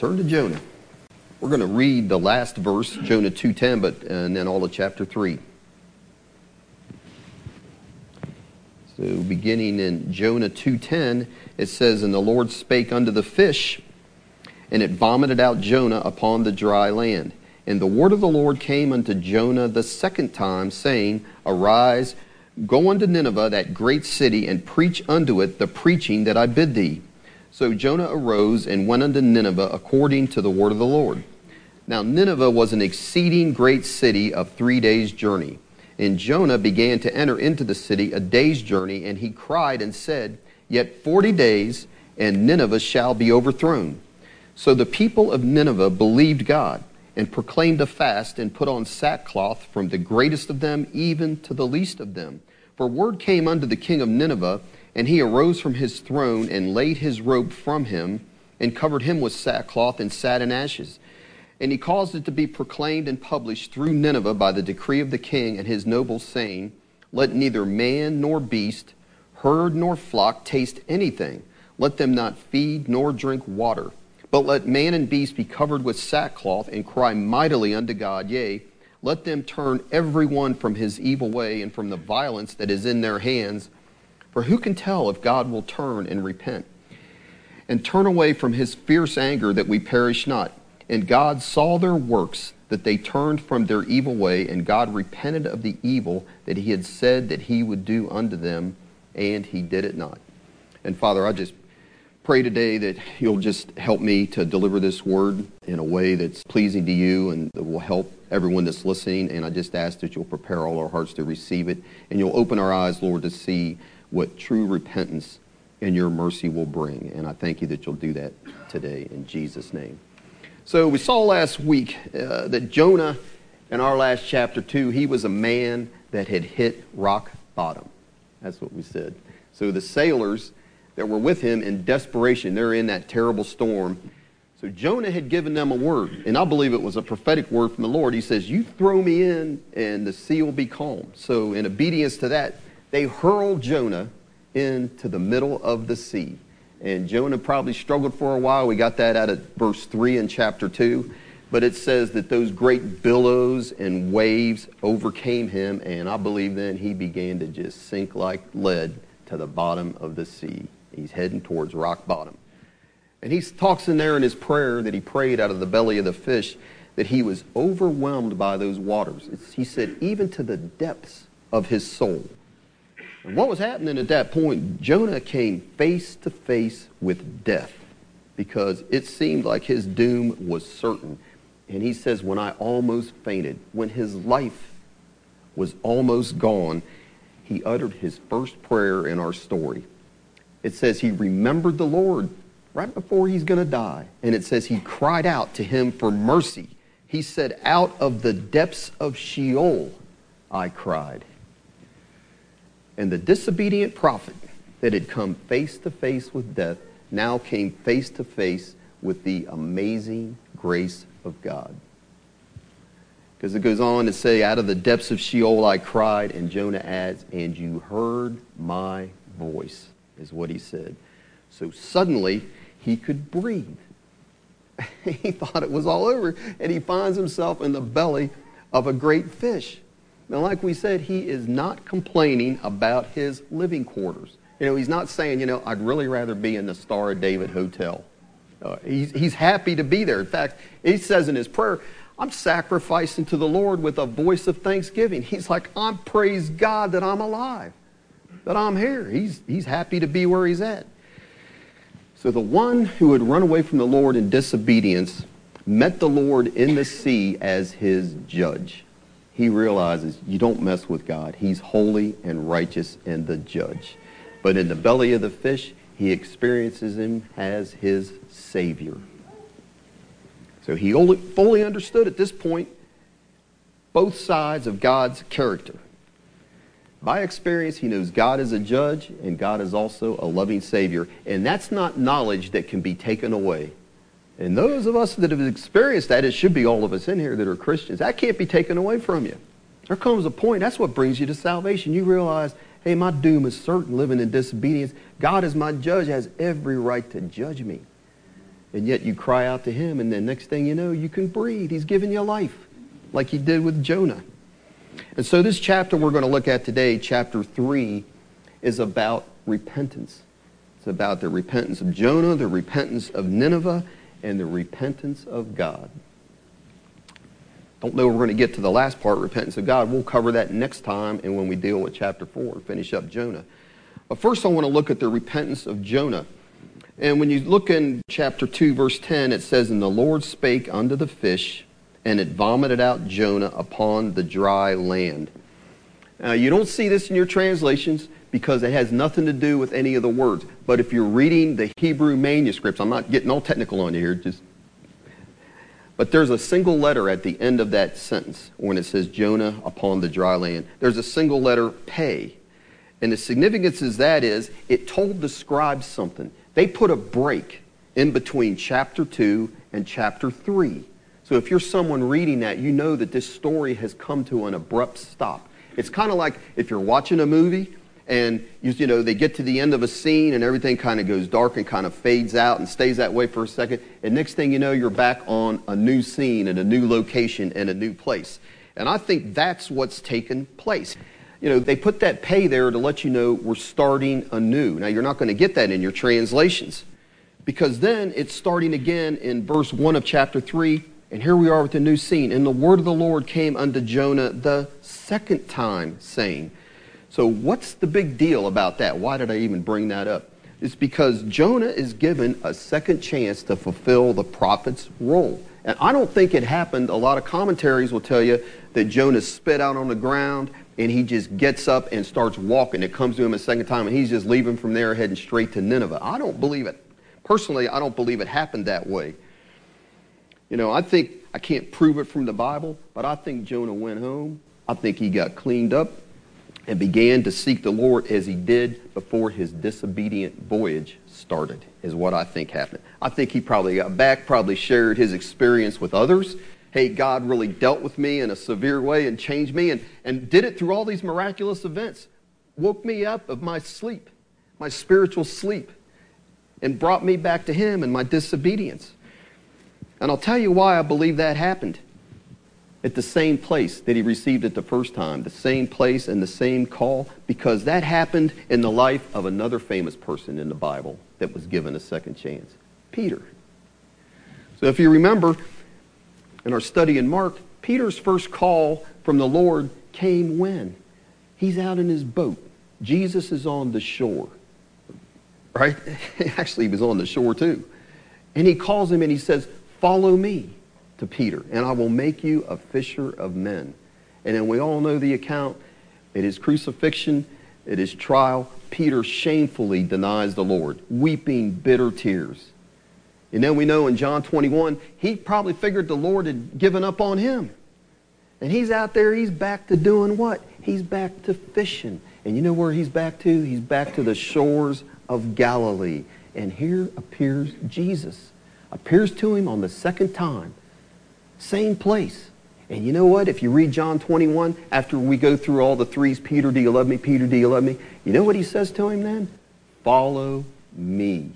Turn to Jonah. We're going to read the last verse, Jonah 2:10, but and then all of chapter 3. So beginning in Jonah 2:10, it says, "And the Lord spake unto the fish, and it vomited out Jonah upon the dry land. And the word of the Lord came unto Jonah the second time, saying, Arise, go unto Nineveh, that great city, and preach unto it the preaching that I bid thee. So Jonah arose and went unto Nineveh according to the word of the Lord. Now Nineveh was an exceeding great city of three days' journey. And Jonah began to enter into the city a day's journey, and he cried and said, Yet forty days, and Nineveh shall be overthrown. So the people of Nineveh believed God, and proclaimed a fast, and put on sackcloth from the greatest of them even to the least of them. For word came unto the king of Nineveh, and he arose from his throne, and laid his robe from him, and covered him with sackcloth, and sat in ashes. And he caused it to be proclaimed and published through Nineveh by the decree of the king and his nobles, saying, Let neither man nor beast, herd nor flock taste anything. Let them not feed nor drink water. But let man and beast be covered with sackcloth and cry mightily unto God. Yea, let them turn every one from his evil way and from the violence that is in their hands. For who can tell if God will turn and repent? And turn away from his fierce anger that we perish not. And God saw their works, that they turned from their evil way, and God repented of the evil that he had said that he would do unto them, and he did it not. And Father, I just pray today that you'll just help me to deliver this word in a way that's pleasing to you and that will help everyone that's listening. And I just ask that you'll prepare all our hearts to receive it, and you'll open our eyes, Lord, to see what true repentance and your mercy will bring. And I thank you that you'll do that today in Jesus' name. So we saw last week uh, that Jonah, in our last chapter 2, he was a man that had hit rock bottom. That's what we said. So the sailors that were with him in desperation, they're in that terrible storm. So Jonah had given them a word, and I believe it was a prophetic word from the Lord. He says, You throw me in, and the sea will be calm. So, in obedience to that, they hurled Jonah into the middle of the sea. And Jonah probably struggled for a while. We got that out of verse 3 in chapter 2. But it says that those great billows and waves overcame him, and I believe then he began to just sink like lead to the bottom of the sea. He's heading towards rock bottom. And he talks in there in his prayer that he prayed out of the belly of the fish that he was overwhelmed by those waters. It's, he said, even to the depths of his soul. And what was happening at that point, Jonah came face to face with death because it seemed like his doom was certain. And he says, when I almost fainted, when his life was almost gone, he uttered his first prayer in our story. It says he remembered the Lord right before he's going to die. And it says he cried out to him for mercy. He said, Out of the depths of Sheol I cried. And the disobedient prophet that had come face to face with death now came face to face with the amazing grace of God. Because it goes on to say, Out of the depths of Sheol I cried, and Jonah adds, And you heard my voice, is what he said. So suddenly he could breathe. he thought it was all over, and he finds himself in the belly of a great fish. Now, like we said, he is not complaining about his living quarters. You know, he's not saying, you know, I'd really rather be in the Star of David Hotel. Uh, he's, he's happy to be there. In fact, he says in his prayer, I'm sacrificing to the Lord with a voice of thanksgiving. He's like, I'm praise God that I'm alive, that I'm here. He's, he's happy to be where he's at. So the one who had run away from the Lord in disobedience met the Lord in the sea as his judge he realizes you don't mess with God. He's holy and righteous and the judge. But in the belly of the fish, he experiences him as his Savior. So he fully understood at this point both sides of God's character. By experience, he knows God is a judge and God is also a loving Savior. And that's not knowledge that can be taken away. And those of us that have experienced that, it should be all of us in here that are Christians, that can't be taken away from you. There comes a point, that's what brings you to salvation. You realize, hey, my doom is certain living in disobedience. God is my judge, has every right to judge me. And yet you cry out to him, and then next thing you know, you can breathe. He's given you life, like he did with Jonah. And so this chapter we're going to look at today, chapter 3, is about repentance. It's about the repentance of Jonah, the repentance of Nineveh, and the repentance of God. Don't know we're going to get to the last part, repentance of God. We'll cover that next time and when we deal with chapter 4 and finish up Jonah. But first I want to look at the repentance of Jonah. And when you look in chapter 2, verse 10, it says, And the Lord spake unto the fish, and it vomited out Jonah upon the dry land. Now, you don't see this in your translations because it has nothing to do with any of the words. But if you're reading the Hebrew manuscripts, I'm not getting all technical on you here, just but there's a single letter at the end of that sentence when it says Jonah upon the dry land. There's a single letter, pay. And the significance is that is it told the scribes something. They put a break in between chapter 2 and chapter 3. So if you're someone reading that, you know that this story has come to an abrupt stop. It's kind of like if you're watching a movie and you, you, know they get to the end of a scene and everything kind of goes dark and kind of fades out and stays that way for a second and next thing you know you're back on a new scene and a new location and a new place. And i think that's what's taken place. You know they put that pay there to let you know we're starting anew. Now you're not going to get that in your translations because then it's starting again in verse 1 of chapter 3 and here we are with a new scene. And the word of the lord came unto jonah the second time saying so, what's the big deal about that? Why did I even bring that up? It's because Jonah is given a second chance to fulfill the prophet's role. And I don't think it happened. A lot of commentaries will tell you that Jonah spit out on the ground and he just gets up and starts walking. It comes to him a second time and he's just leaving from there heading straight to Nineveh. I don't believe it. Personally, I don't believe it happened that way. You know, I think, I can't prove it from the Bible, but I think Jonah went home. I think he got cleaned up and began to seek the Lord as he did before his disobedient voyage started, is what I think happened. I think he probably got back, probably shared his experience with others. Hey, God really dealt with me in a severe way and changed me and, and did it through all these miraculous events. Woke me up of my sleep, my spiritual sleep, and brought me back to him and my disobedience. And I'll tell you why I believe that happened at the same place that he received it the first time, the same place and the same call, because that happened in the life of another famous person in the Bible that was given a second chance Peter. So if you remember in our study in Mark, Peter's first call from the Lord came when? He's out in his boat. Jesus is on the shore. Right? Actually, he was on the shore too. And he calls him and he says, Follow me to Peter, and I will make you a fisher of men. And then we all know the account. It is crucifixion, it is trial. Peter shamefully denies the Lord, weeping bitter tears. And then we know in John 21, he probably figured the Lord had given up on him. And he's out there, he's back to doing what? He's back to fishing. And you know where he's back to? He's back to the shores of Galilee. And here appears Jesus. Appears to him on the second time same place. And you know what? If you read John 21, after we go through all the threes, Peter, do you love me? Peter, do you love me? You know what he says to him then? Follow me.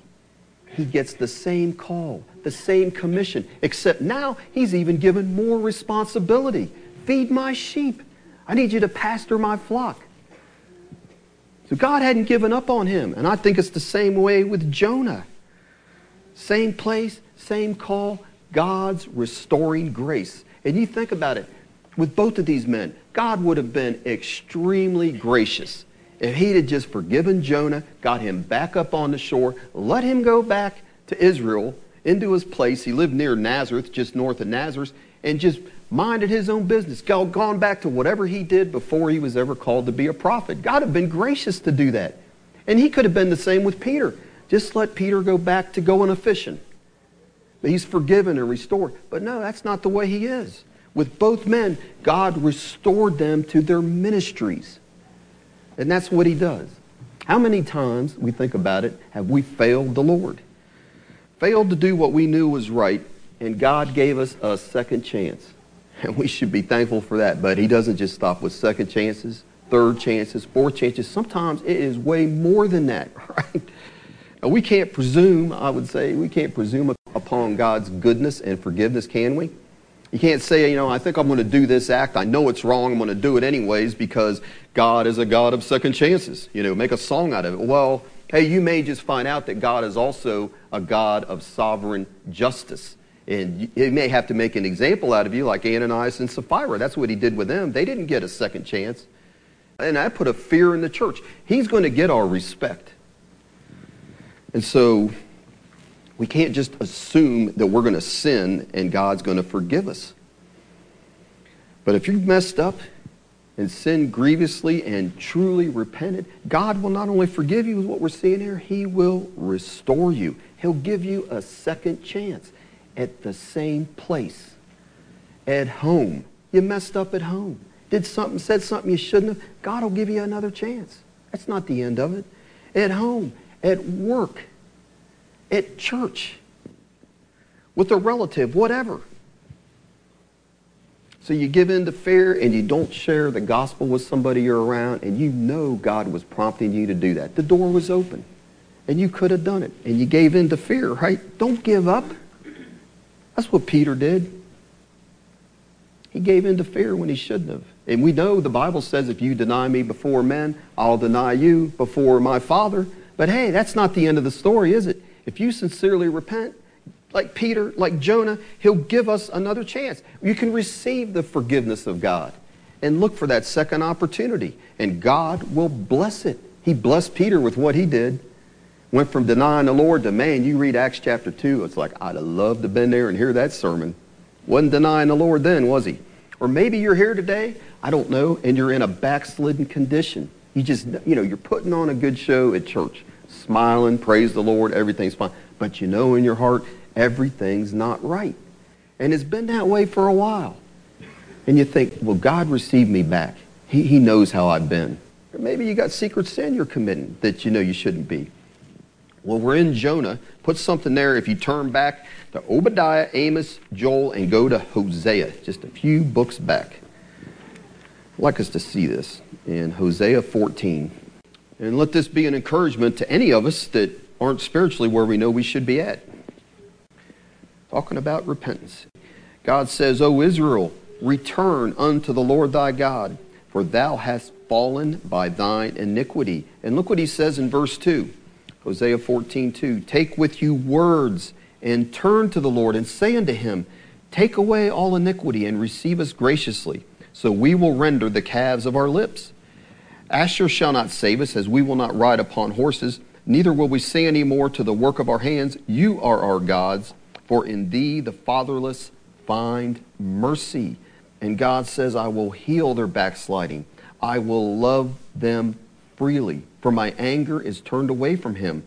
He gets the same call, the same commission, except now he's even given more responsibility. Feed my sheep. I need you to pastor my flock. So God hadn't given up on him. And I think it's the same way with Jonah. Same place, same call, God's restoring grace. And you think about it, with both of these men, God would have been extremely gracious if he'd just forgiven Jonah, got him back up on the shore, let him go back to Israel, into his place. He lived near Nazareth, just north of Nazareth, and just minded his own business, gone back to whatever he did before he was ever called to be a prophet. God had been gracious to do that. And he could have been the same with Peter. Just let Peter go back to going a fishing. He's forgiven and restored. But no, that's not the way he is. With both men, God restored them to their ministries. And that's what he does. How many times, we think about it, have we failed the Lord? Failed to do what we knew was right, and God gave us a second chance. And we should be thankful for that. But he doesn't just stop with second chances, third chances, fourth chances. Sometimes it is way more than that, right? And we can't presume, I would say, we can't presume upon God's goodness and forgiveness, can we? You can't say, you know, I think I'm going to do this act. I know it's wrong. I'm going to do it anyways because God is a God of second chances. You know, make a song out of it. Well, hey, you may just find out that God is also a God of sovereign justice. And he may have to make an example out of you, like Ananias and Sapphira. That's what he did with them. They didn't get a second chance. And I put a fear in the church. He's going to get our respect. And so we can't just assume that we're going to sin and God's going to forgive us. But if you've messed up and sinned grievously and truly repented, God will not only forgive you, what we're seeing here, He will restore you. He'll give you a second chance at the same place, at home. You messed up at home. Did something, said something you shouldn't have. God will give you another chance. That's not the end of it. At home, at work, at church, with a relative, whatever. So you give in to fear and you don't share the gospel with somebody you're around and you know God was prompting you to do that. The door was open and you could have done it and you gave in to fear, right? Don't give up. That's what Peter did. He gave in to fear when he shouldn't have. And we know the Bible says if you deny me before men, I'll deny you before my Father. But hey, that's not the end of the story, is it? If you sincerely repent, like Peter, like Jonah, he'll give us another chance. You can receive the forgiveness of God and look for that second opportunity, and God will bless it. He blessed Peter with what he did. Went from denying the Lord to, man, you read Acts chapter 2, it's like, I'd have loved to have been there and hear that sermon. Wasn't denying the Lord then, was he? Or maybe you're here today, I don't know, and you're in a backslidden condition. You just, you know, you're putting on a good show at church smiling, praise the Lord, everything's fine. But you know in your heart, everything's not right. And it's been that way for a while. And you think, well, God received me back. He, he knows how I've been. Or maybe you got secret sin you're committing that you know you shouldn't be. Well, we're in Jonah. Put something there if you turn back to Obadiah, Amos, Joel, and go to Hosea, just a few books back. I'd like us to see this in Hosea 14. And let this be an encouragement to any of us that aren't spiritually where we know we should be at. Talking about repentance. God says, O Israel, return unto the Lord thy God, for thou hast fallen by thine iniquity. And look what he says in verse 2. Hosea 14, 2. Take with you words and turn to the Lord and say unto him, Take away all iniquity and receive us graciously, so we will render the calves of our lips. Asshur shall not save us, as we will not ride upon horses, neither will we say any more to the work of our hands, You are our gods, for in thee the fatherless find mercy. And God says, I will heal their backsliding. I will love them freely, for my anger is turned away from him.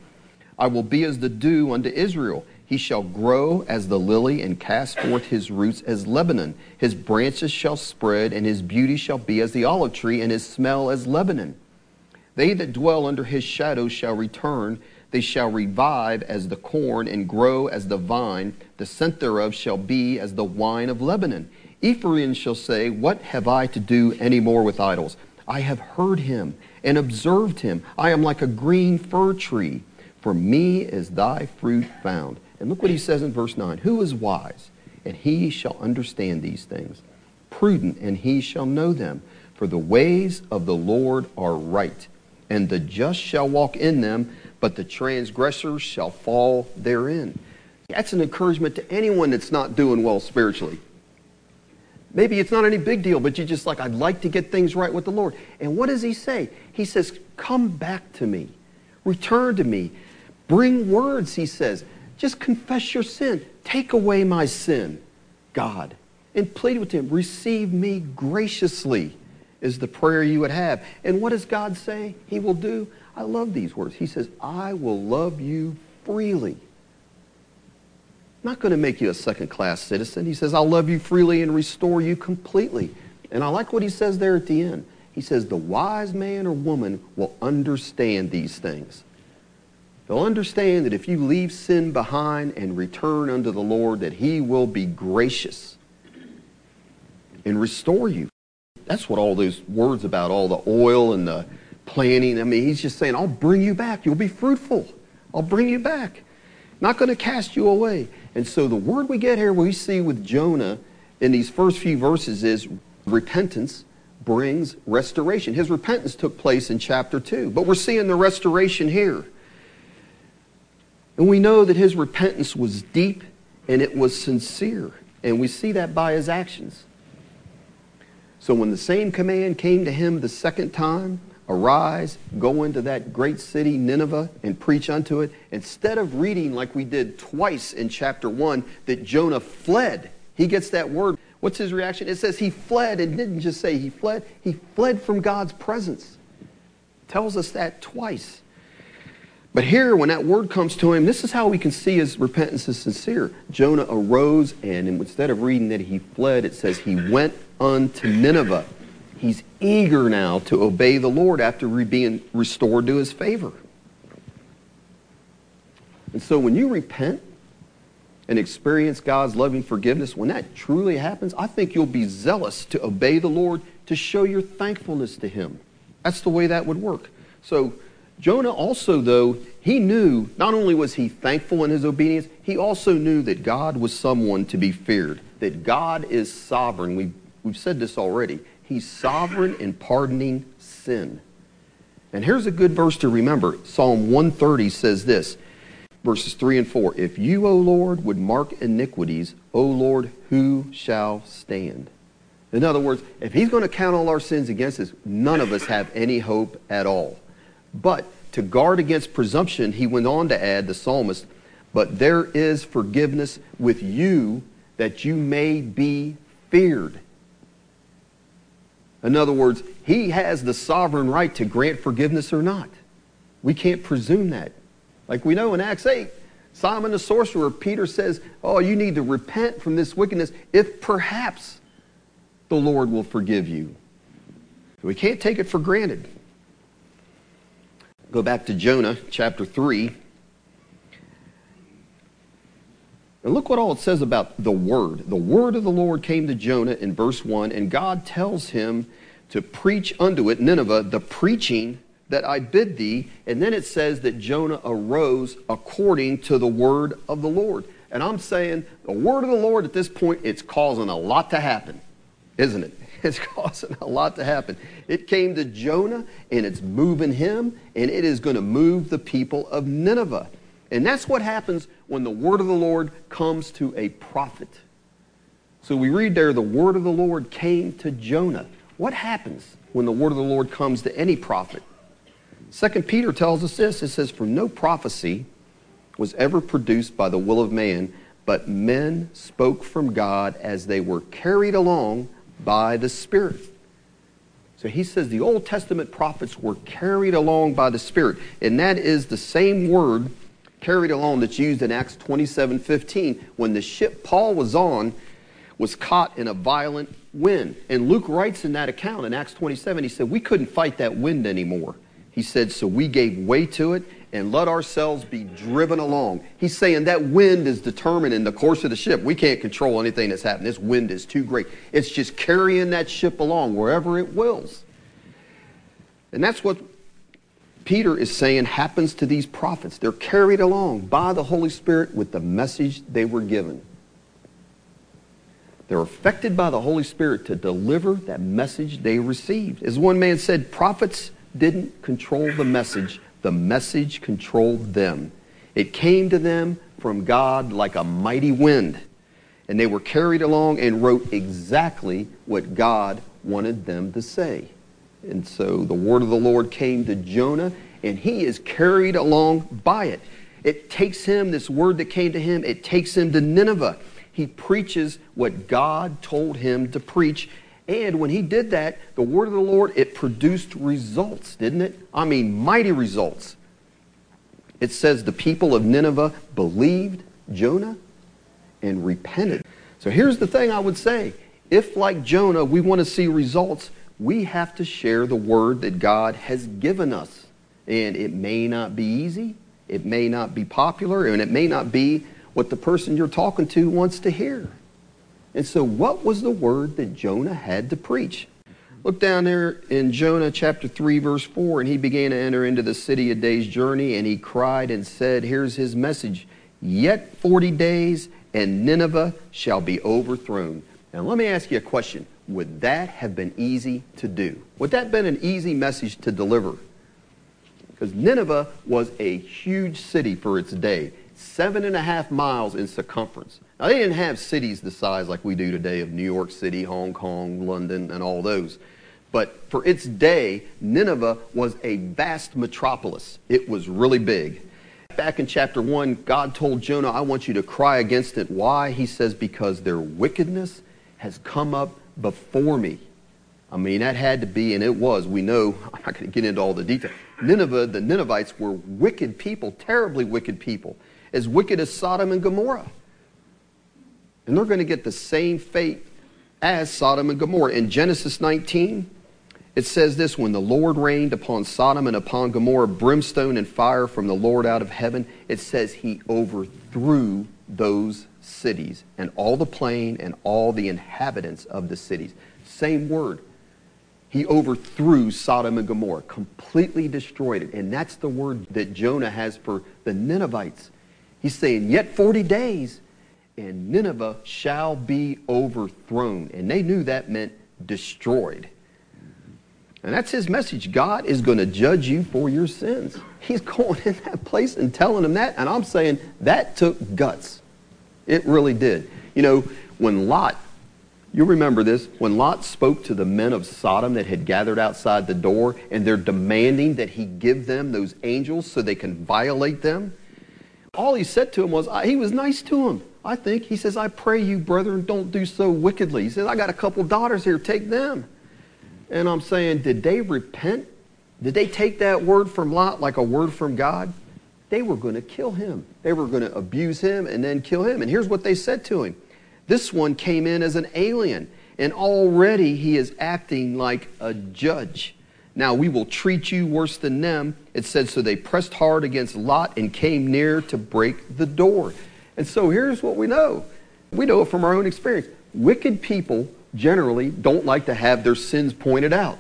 I will be as the dew unto Israel he shall grow as the lily and cast forth his roots as Lebanon. His branches shall spread, and his beauty shall be as the olive tree, and his smell as Lebanon. They that dwell under his shadow shall return. They shall revive as the corn and grow as the vine. The scent thereof shall be as the wine of Lebanon. Ephraim shall say, What have I to do any more with idols? I have heard him and observed him. I am like a green fir tree. For me is thy fruit found. And look what he says in verse 9 Who is wise? And he shall understand these things. Prudent, and he shall know them. For the ways of the Lord are right, and the just shall walk in them, but the transgressors shall fall therein. That's an encouragement to anyone that's not doing well spiritually. Maybe it's not any big deal, but you're just like, I'd like to get things right with the Lord. And what does he say? He says, Come back to me, return to me, bring words, he says. Just confess your sin. Take away my sin, God. And plead with him. Receive me graciously is the prayer you would have. And what does God say he will do? I love these words. He says, I will love you freely. I'm not going to make you a second class citizen. He says, I'll love you freely and restore you completely. And I like what he says there at the end. He says, the wise man or woman will understand these things. They'll understand that if you leave sin behind and return unto the Lord, that He will be gracious and restore you. That's what all those words about all the oil and the planting. I mean, He's just saying, I'll bring you back. You'll be fruitful. I'll bring you back. Not going to cast you away. And so the word we get here, we see with Jonah in these first few verses is repentance brings restoration. His repentance took place in chapter 2, but we're seeing the restoration here. And we know that his repentance was deep and it was sincere. And we see that by his actions. So when the same command came to him the second time, arise, go into that great city, Nineveh, and preach unto it, instead of reading like we did twice in chapter 1 that Jonah fled, he gets that word. What's his reaction? It says he fled. and didn't just say he fled, he fled from God's presence. Tells us that twice. But here, when that word comes to him, this is how we can see his repentance is sincere. Jonah arose, and instead of reading that he fled, it says he went unto Nineveh. He's eager now to obey the Lord after being restored to his favor. And so when you repent and experience God's loving forgiveness, when that truly happens, I think you'll be zealous to obey the Lord to show your thankfulness to him. That's the way that would work. So Jonah also, though, he knew not only was he thankful in his obedience, he also knew that God was someone to be feared, that God is sovereign. We've, we've said this already. He's sovereign in pardoning sin. And here's a good verse to remember Psalm 130 says this, verses 3 and 4 If you, O Lord, would mark iniquities, O Lord, who shall stand? In other words, if he's going to count all our sins against us, none of us have any hope at all. But to guard against presumption, he went on to add, the psalmist, but there is forgiveness with you that you may be feared. In other words, he has the sovereign right to grant forgiveness or not. We can't presume that. Like we know in Acts 8, Simon the sorcerer, Peter says, Oh, you need to repent from this wickedness if perhaps the Lord will forgive you. We can't take it for granted. Go back to Jonah chapter 3. And look what all it says about the word. The word of the Lord came to Jonah in verse 1, and God tells him to preach unto it, Nineveh, the preaching that I bid thee. And then it says that Jonah arose according to the word of the Lord. And I'm saying the word of the Lord at this point, it's causing a lot to happen, isn't it? It's causing a lot to happen. It came to Jonah and it's moving him and it is going to move the people of Nineveh. And that's what happens when the word of the Lord comes to a prophet. So we read there, the word of the Lord came to Jonah. What happens when the word of the Lord comes to any prophet? Second Peter tells us this. It says, For no prophecy was ever produced by the will of man, but men spoke from God as they were carried along by the Spirit. So he says the Old Testament prophets were carried along by the Spirit. And that is the same word carried along that's used in Acts 27 15 when the ship Paul was on was caught in a violent wind. And Luke writes in that account in Acts 27, he said, We couldn't fight that wind anymore. He said, So we gave way to it and let ourselves be driven along. He's saying that wind is determining the course of the ship. We can't control anything that's happening. This wind is too great. It's just carrying that ship along wherever it wills. And that's what Peter is saying happens to these prophets. They're carried along by the Holy Spirit with the message they were given. They're affected by the Holy Spirit to deliver that message they received. As one man said, prophets didn't control the message, the message controlled them. It came to them from God like a mighty wind. And they were carried along and wrote exactly what God wanted them to say. And so the word of the Lord came to Jonah, and he is carried along by it. It takes him, this word that came to him, it takes him to Nineveh. He preaches what God told him to preach. And when he did that, the word of the Lord, it produced results, didn't it? I mean, mighty results. It says the people of Nineveh believed Jonah and repented. So here's the thing I would say. If, like Jonah, we want to see results, we have to share the word that God has given us. And it may not be easy, it may not be popular, and it may not be what the person you're talking to wants to hear. And so, what was the word that Jonah had to preach? Look down there in Jonah chapter 3, verse 4. And he began to enter into the city a day's journey, and he cried and said, Here's his message Yet 40 days, and Nineveh shall be overthrown. Now, let me ask you a question. Would that have been easy to do? Would that have been an easy message to deliver? Because Nineveh was a huge city for its day, seven and a half miles in circumference. Now, they didn't have cities the size like we do today of New York City, Hong Kong, London, and all those. But for its day, Nineveh was a vast metropolis. It was really big. Back in chapter 1, God told Jonah, I want you to cry against it. Why? He says, because their wickedness has come up before me. I mean, that had to be, and it was. We know, I'm not going to get into all the details. Nineveh, the Ninevites were wicked people, terribly wicked people, as wicked as Sodom and Gomorrah. And they're going to get the same fate as Sodom and Gomorrah. In Genesis 19, it says this When the Lord rained upon Sodom and upon Gomorrah brimstone and fire from the Lord out of heaven, it says he overthrew those cities and all the plain and all the inhabitants of the cities. Same word. He overthrew Sodom and Gomorrah, completely destroyed it. And that's the word that Jonah has for the Ninevites. He's saying, Yet 40 days, and Nineveh shall be overthrown. And they knew that meant destroyed. And that's his message. God is going to judge you for your sins. He's going in that place and telling them that. And I'm saying that took guts. It really did. You know, when Lot, you remember this, when Lot spoke to the men of Sodom that had gathered outside the door and they're demanding that he give them those angels so they can violate them, all he said to him was, he was nice to him. I think. He says, I pray you, brethren, don't do so wickedly. He says, I got a couple daughters here, take them. And I'm saying, did they repent? Did they take that word from Lot like a word from God? They were going to kill him. They were going to abuse him and then kill him. And here's what they said to him this one came in as an alien, and already he is acting like a judge. Now we will treat you worse than them. It said, so they pressed hard against Lot and came near to break the door. And so here's what we know we know it from our own experience. Wicked people generally don't like to have their sins pointed out.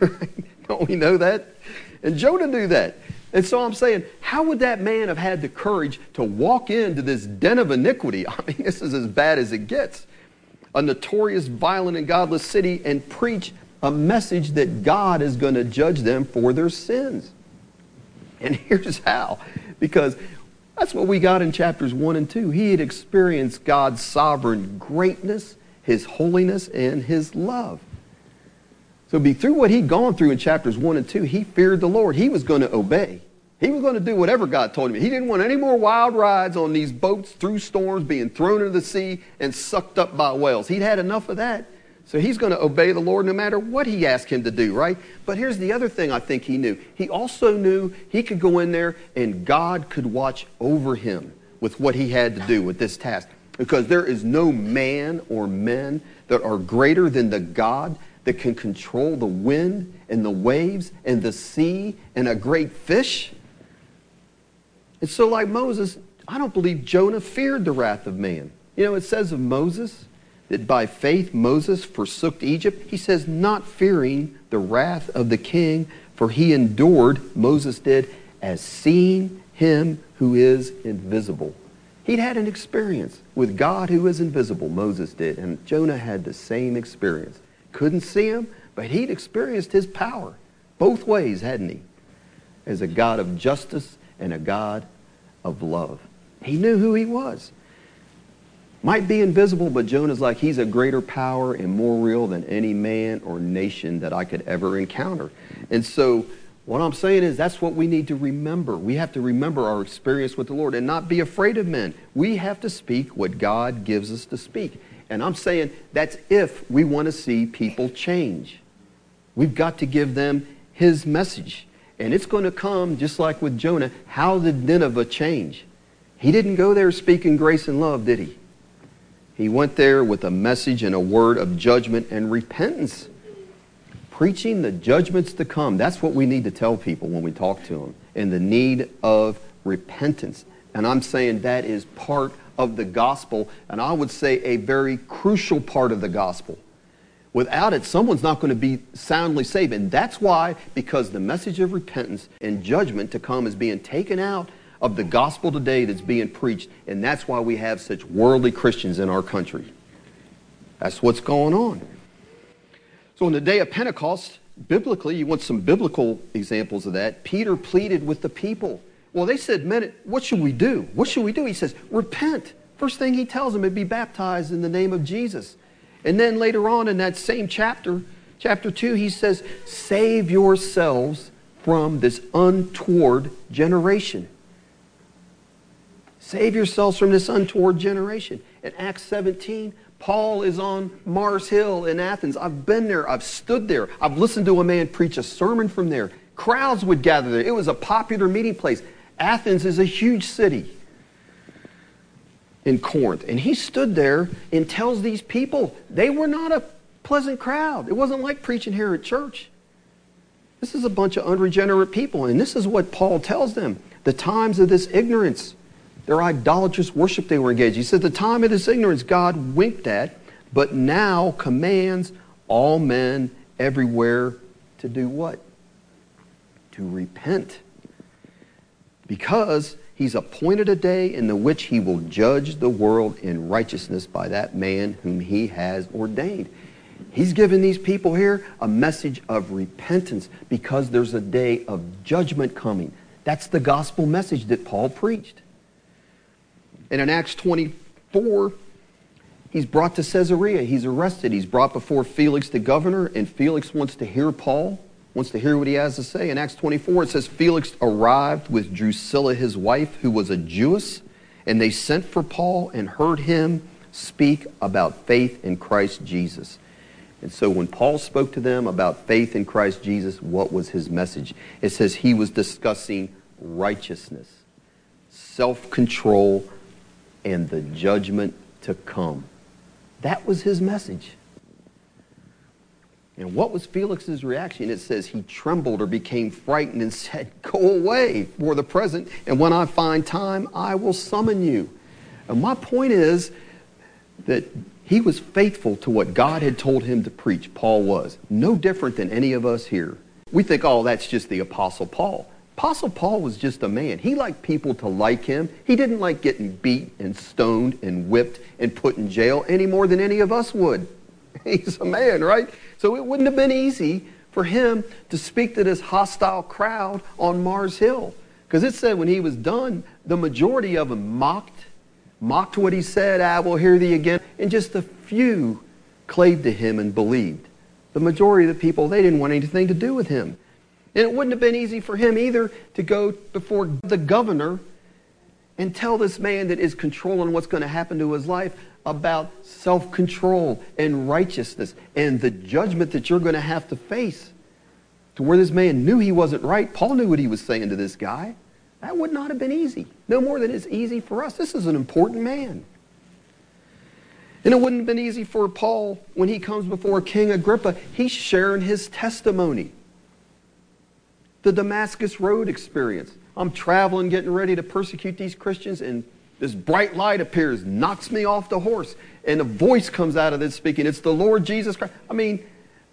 don't we know that? And Jonah knew that. And so I'm saying, how would that man have had the courage to walk into this den of iniquity? I mean, this is as bad as it gets. A notorious, violent, and godless city and preach a message that God is going to judge them for their sins. And here's how. Because that's what we got in chapters 1 and 2. He had experienced God's sovereign greatness his holiness, and his love. So, be through what he'd gone through in chapters 1 and 2, he feared the Lord. He was going to obey. He was going to do whatever God told him. He didn't want any more wild rides on these boats through storms, being thrown into the sea and sucked up by whales. He'd had enough of that. So he's going to obey the Lord no matter what he asked him to do, right? But here's the other thing I think he knew. He also knew he could go in there and God could watch over him with what he had to do with this task because there is no man or men that are greater than the God that can control the wind and the waves and the sea and a great fish. And so, like Moses, I don't believe Jonah feared the wrath of man. You know, it says of Moses that by faith Moses forsook Egypt. He says, not fearing the wrath of the king, for he endured, Moses did, as seeing him who is invisible. He'd had an experience with God who is invisible, Moses did, and Jonah had the same experience. Couldn't see him, but he'd experienced his power both ways, hadn't he? As a God of justice and a God of love. He knew who he was. Might be invisible, but Jonah's like, he's a greater power and more real than any man or nation that I could ever encounter. And so what I'm saying is that's what we need to remember. We have to remember our experience with the Lord and not be afraid of men. We have to speak what God gives us to speak. And I'm saying that's if we want to see people change. We've got to give them his message. And it's going to come just like with Jonah. How did Nineveh change? He didn't go there speaking grace and love, did he? He went there with a message and a word of judgment and repentance preaching the judgments to come. That's what we need to tell people when we talk to them, and the need of repentance. And I'm saying that is part of the gospel, and I would say a very crucial part of the gospel. Without it, someone's not going to be soundly saved. And that's why, because the message of repentance and judgment to come is being taken out of the gospel today that's being preached, and that's why we have such worldly Christians in our country. That's what's going on. So, on the day of Pentecost, biblically, you want some biblical examples of that. Peter pleaded with the people. Well, they said, Man, what should we do? What should we do? He says, Repent. First thing he tells them is be baptized in the name of Jesus. And then later on in that same chapter, chapter 2, he says, Save yourselves from this untoward generation. Save yourselves from this untoward generation. In Acts 17, Paul is on Mars Hill in Athens. I've been there. I've stood there. I've listened to a man preach a sermon from there. Crowds would gather there. It was a popular meeting place. Athens is a huge city in Corinth. And he stood there and tells these people they were not a pleasant crowd. It wasn't like preaching here at church. This is a bunch of unregenerate people. And this is what Paul tells them the times of this ignorance their idolatrous worship they were engaged. He said, The time of this ignorance God winked at, but now commands all men everywhere to do what? To repent. Because he's appointed a day in the which he will judge the world in righteousness by that man whom he has ordained. He's given these people here a message of repentance because there's a day of judgment coming. That's the gospel message that Paul preached. And in Acts 24, he's brought to Caesarea. He's arrested. He's brought before Felix the governor, and Felix wants to hear Paul, wants to hear what he has to say. In Acts 24, it says Felix arrived with Drusilla, his wife, who was a Jewess, and they sent for Paul and heard him speak about faith in Christ Jesus. And so when Paul spoke to them about faith in Christ Jesus, what was his message? It says he was discussing righteousness, self control, and the judgment to come. That was his message. And what was Felix's reaction? It says he trembled or became frightened and said, Go away for the present, and when I find time, I will summon you. And my point is that he was faithful to what God had told him to preach. Paul was. No different than any of us here. We think, oh, that's just the Apostle Paul. Apostle Paul was just a man. He liked people to like him. He didn't like getting beat and stoned and whipped and put in jail any more than any of us would. He's a man, right? So it wouldn't have been easy for him to speak to this hostile crowd on Mars Hill. Because it said when he was done, the majority of them mocked, mocked what he said, ah, I will hear thee again, and just a few clave to him and believed. The majority of the people, they didn't want anything to do with him. And it wouldn't have been easy for him either to go before the governor and tell this man that is controlling what's going to happen to his life about self control and righteousness and the judgment that you're going to have to face. To where this man knew he wasn't right. Paul knew what he was saying to this guy. That would not have been easy. No more than it's easy for us. This is an important man. And it wouldn't have been easy for Paul when he comes before King Agrippa. He's sharing his testimony the Damascus Road experience. I'm traveling, getting ready to persecute these Christians, and this bright light appears, knocks me off the horse, and a voice comes out of this speaking. It's the Lord Jesus Christ. I mean,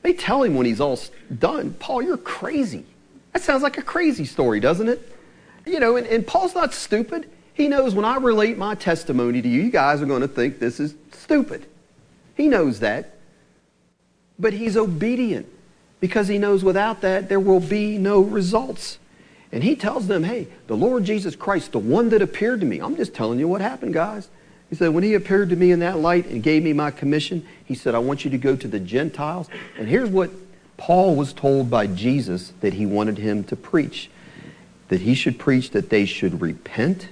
they tell him when he's all done, Paul, you're crazy. That sounds like a crazy story, doesn't it? You know, and, and Paul's not stupid. He knows when I relate my testimony to you, you guys are going to think this is stupid. He knows that. But he's obedient because he knows without that there will be no results. And he tells them, hey, the Lord Jesus Christ, the one that appeared to me, I'm just telling you what happened, guys. He said, when he appeared to me in that light and gave me my commission, he said, I want you to go to the Gentiles. And here's what Paul was told by Jesus that he wanted him to preach that he should preach that they should repent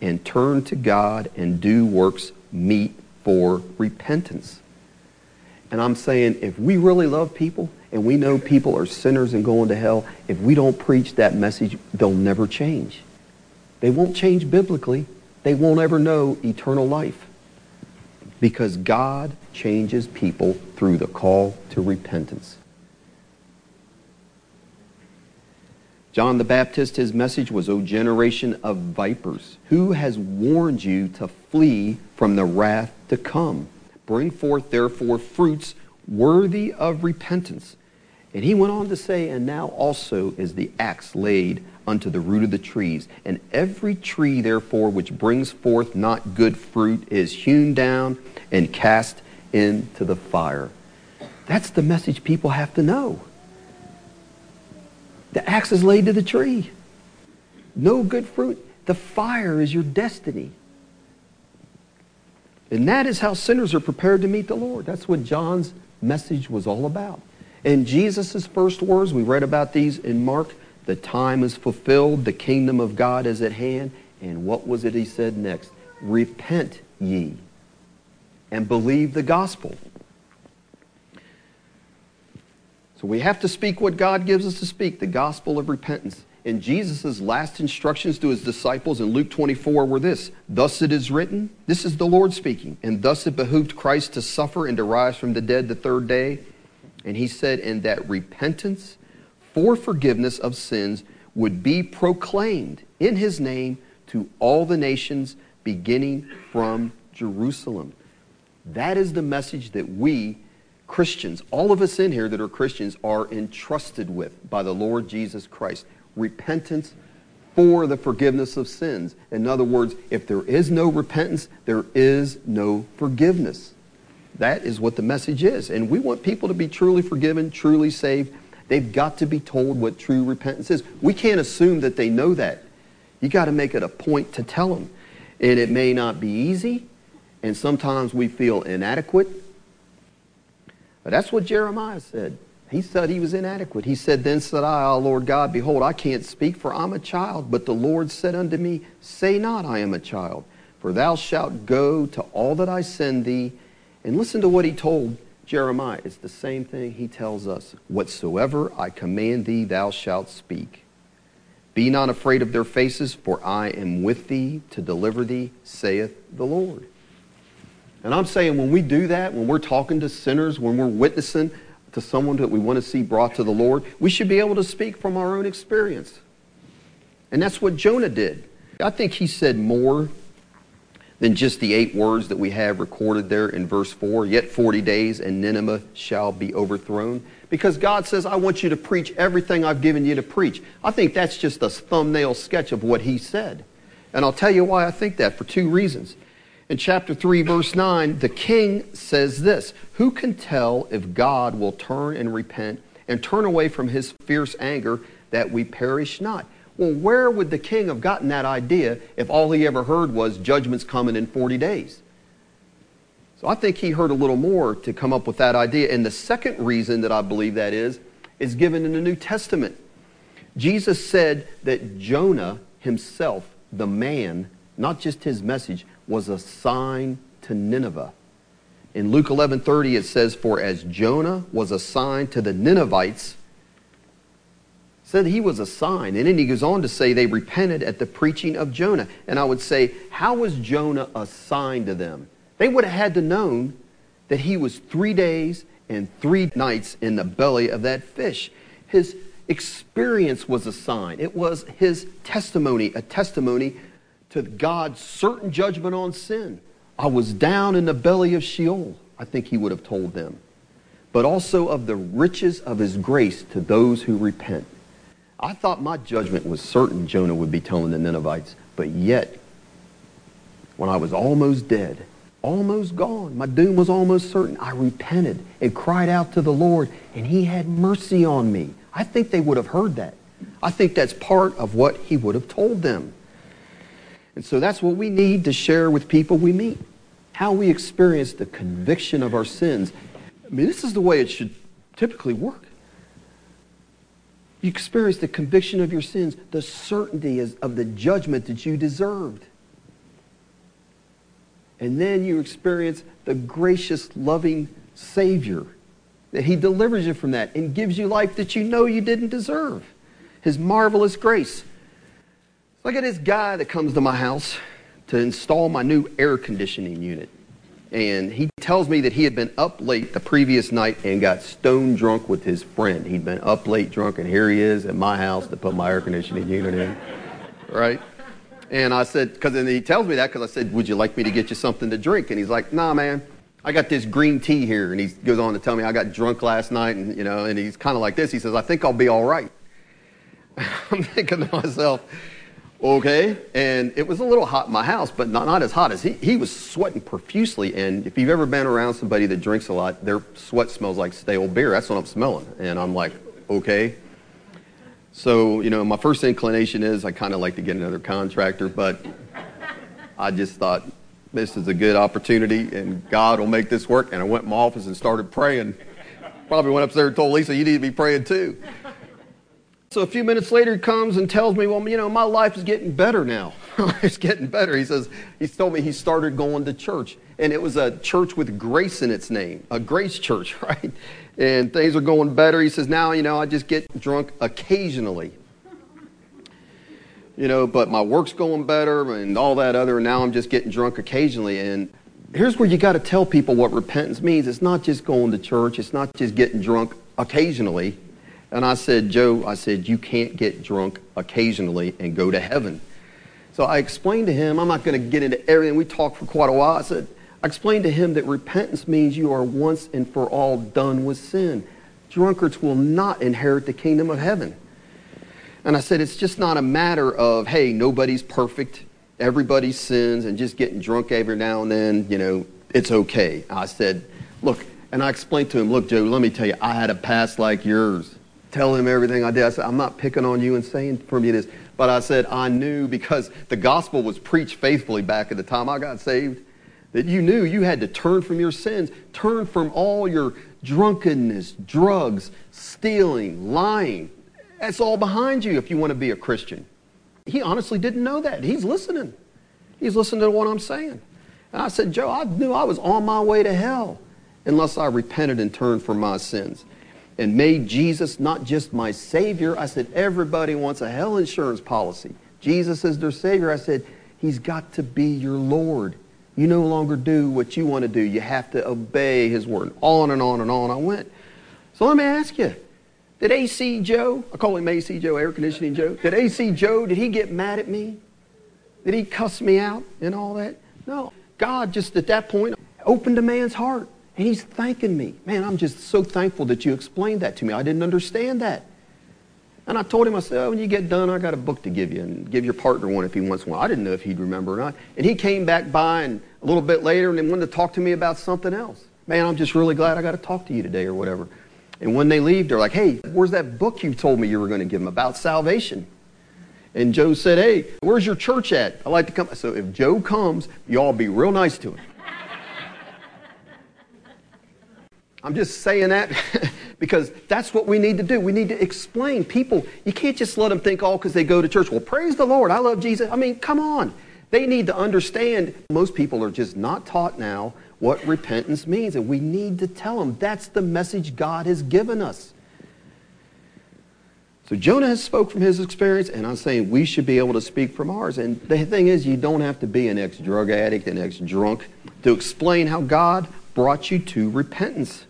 and turn to God and do works meet for repentance. And I'm saying, if we really love people, and we know people are sinners and going to hell, if we don't preach that message, they'll never change. They won't change biblically. They won't ever know eternal life. Because God changes people through the call to repentance. John the Baptist, his message was, O generation of vipers, who has warned you to flee from the wrath to come? Bring forth, therefore, fruits worthy of repentance And he went on to say, And now also is the axe laid unto the root of the trees. And every tree, therefore, which brings forth not good fruit is hewn down and cast into the fire. That's the message people have to know. The axe is laid to the tree. No good fruit. The fire is your destiny. And that is how sinners are prepared to meet the Lord. That's what John's message was all about. And Jesus' first words, we read about these in Mark, the time is fulfilled, the kingdom of God is at hand. And what was it he said next? Repent ye and believe the gospel. So we have to speak what God gives us to speak, the gospel of repentance. And Jesus' last instructions to his disciples in Luke 24 were this Thus it is written, this is the Lord speaking, and thus it behooved Christ to suffer and to rise from the dead the third day. And he said, And that repentance for forgiveness of sins would be proclaimed in his name to all the nations, beginning from Jerusalem. That is the message that we Christians, all of us in here that are Christians, are entrusted with by the Lord Jesus Christ. Repentance for the forgiveness of sins. In other words, if there is no repentance, there is no forgiveness. That is what the message is. And we want people to be truly forgiven, truly saved. They've got to be told what true repentance is. We can't assume that they know that. You got to make it a point to tell them. And it may not be easy, and sometimes we feel inadequate. But that's what Jeremiah said. He said he was inadequate. He said, Then said I, O Lord God, behold, I can't speak, for I'm a child. But the Lord said unto me, Say not, I am a child, for thou shalt go to all that I send thee. And listen to what he told Jeremiah. It's the same thing he tells us. Whatsoever I command thee, thou shalt speak. Be not afraid of their faces, for I am with thee to deliver thee, saith the Lord. And I'm saying when we do that, when we're talking to sinners, when we're witnessing to someone that we want to see brought to the Lord, we should be able to speak from our own experience. And that's what Jonah did. I think he said more than just the eight words that we have recorded there in verse 4 Yet 40 days and Nineveh shall be overthrown. Because God says, I want you to preach everything I've given you to preach. I think that's just a thumbnail sketch of what he said. And I'll tell you why I think that for two reasons. In chapter 3, verse 9, the king says this Who can tell if God will turn and repent and turn away from his fierce anger that we perish not? Well, where would the king have gotten that idea if all he ever heard was judgment's coming in 40 days? So I think he heard a little more to come up with that idea. And the second reason that I believe that is, is given in the New Testament. Jesus said that Jonah himself, the man, not just his message, was a sign to Nineveh. In Luke 11:30 it says for as Jonah was a sign to the Ninevites said he was a sign. And then he goes on to say they repented at the preaching of Jonah. And I would say how was Jonah a sign to them? They would have had to known that he was 3 days and 3 nights in the belly of that fish. His experience was a sign. It was his testimony a testimony to God's certain judgment on sin. I was down in the belly of Sheol, I think he would have told them, but also of the riches of his grace to those who repent. I thought my judgment was certain, Jonah would be telling the Ninevites, but yet, when I was almost dead, almost gone, my doom was almost certain, I repented and cried out to the Lord, and he had mercy on me. I think they would have heard that. I think that's part of what he would have told them. And so that's what we need to share with people we meet. How we experience the conviction of our sins. I mean, this is the way it should typically work. You experience the conviction of your sins, the certainty of the judgment that you deserved. And then you experience the gracious, loving Savior, that He delivers you from that and gives you life that you know you didn't deserve. His marvelous grace. Look at this guy that comes to my house to install my new air conditioning unit. And he tells me that he had been up late the previous night and got stone drunk with his friend. He'd been up late drunk, and here he is at my house to put my air conditioning unit in. Right? And I said, because then he tells me that because I said, Would you like me to get you something to drink? And he's like, Nah, man, I got this green tea here. And he goes on to tell me I got drunk last night. And, you know, and he's kind of like this. He says, I think I'll be all right. I'm thinking to myself, okay. And it was a little hot in my house, but not, not as hot as he. He was sweating profusely. And if you've ever been around somebody that drinks a lot, their sweat smells like stale beer. That's what I'm smelling. And I'm like, okay. So, you know, my first inclination is I kind of like to get another contractor, but I just thought this is a good opportunity and God will make this work. And I went in my office and started praying. Probably went upstairs and told Lisa, you need to be praying too. So a few minutes later, he comes and tells me, well, you know, my life is getting better now. it's getting better. He says, he told me he started going to church. And it was a church with grace in its name, a grace church, right? And things are going better. He says, now, you know, I just get drunk occasionally. You know, but my work's going better and all that other, and now I'm just getting drunk occasionally. And here's where you got to tell people what repentance means. It's not just going to church, it's not just getting drunk occasionally. And I said, Joe, I said, you can't get drunk occasionally and go to heaven. So I explained to him, I'm not going to get into everything. We talked for quite a while. I said, I explained to him that repentance means you are once and for all done with sin. Drunkards will not inherit the kingdom of heaven. And I said, it's just not a matter of, hey, nobody's perfect, everybody sins, and just getting drunk every now and then, you know, it's okay. I said, look, and I explained to him, look, Joe, let me tell you, I had a past like yours tell him everything I did. I said, I'm not picking on you and saying from you this, but I said, I knew because the gospel was preached faithfully back at the time I got saved, that you knew you had to turn from your sins, turn from all your drunkenness, drugs, stealing, lying. That's all behind you if you want to be a Christian. He honestly didn't know that. He's listening. He's listening to what I'm saying. And I said, Joe, I knew I was on my way to hell unless I repented and turned from my sins and made Jesus not just my Savior. I said, everybody wants a hell insurance policy. Jesus is their Savior. I said, He's got to be your Lord. You no longer do what you want to do. You have to obey His word. On and on and on I went. So let me ask you, did AC Joe, I call him AC Joe, air conditioning Joe, did AC Joe, did he get mad at me? Did he cuss me out and all that? No. God just at that point opened a man's heart. And he's thanking me. Man, I'm just so thankful that you explained that to me. I didn't understand that. And I told him, I said, oh, when you get done, I got a book to give you and give your partner one if he wants one. I didn't know if he'd remember or not. And he came back by and a little bit later and then wanted to talk to me about something else. Man, I'm just really glad I got to talk to you today or whatever. And when they leave, they're like, hey, where's that book you told me you were going to give him about salvation? And Joe said, hey, where's your church at? I like to come. So if Joe comes, you all be real nice to him. I'm just saying that because that's what we need to do. We need to explain. People, you can't just let them think, oh, because they go to church. Well, praise the Lord. I love Jesus. I mean, come on. They need to understand. Most people are just not taught now what repentance means, and we need to tell them that's the message God has given us. So Jonah has spoke from his experience, and I'm saying we should be able to speak from ours. And the thing is, you don't have to be an ex-drug addict, an ex-drunk to explain how God brought you to repentance.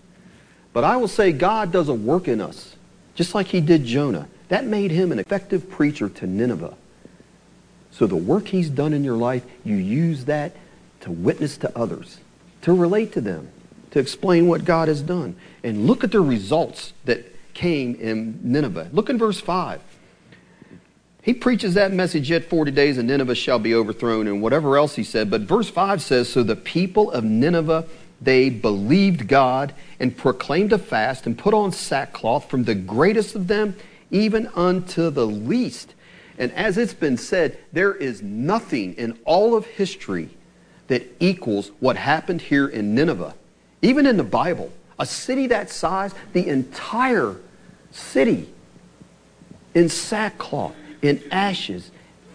But I will say God does a work in us, just like he did Jonah. That made him an effective preacher to Nineveh. So the work he's done in your life, you use that to witness to others, to relate to them, to explain what God has done. And look at the results that came in Nineveh. Look in verse 5. He preaches that message, yet 40 days and Nineveh shall be overthrown, and whatever else he said. But verse 5 says, So the people of Nineveh they believed God and proclaimed a fast and put on sackcloth from the greatest of them even unto the least. And as it's been said, there is nothing in all of history that equals what happened here in Nineveh. Even in the Bible, a city that size, the entire city in sackcloth, in ashes,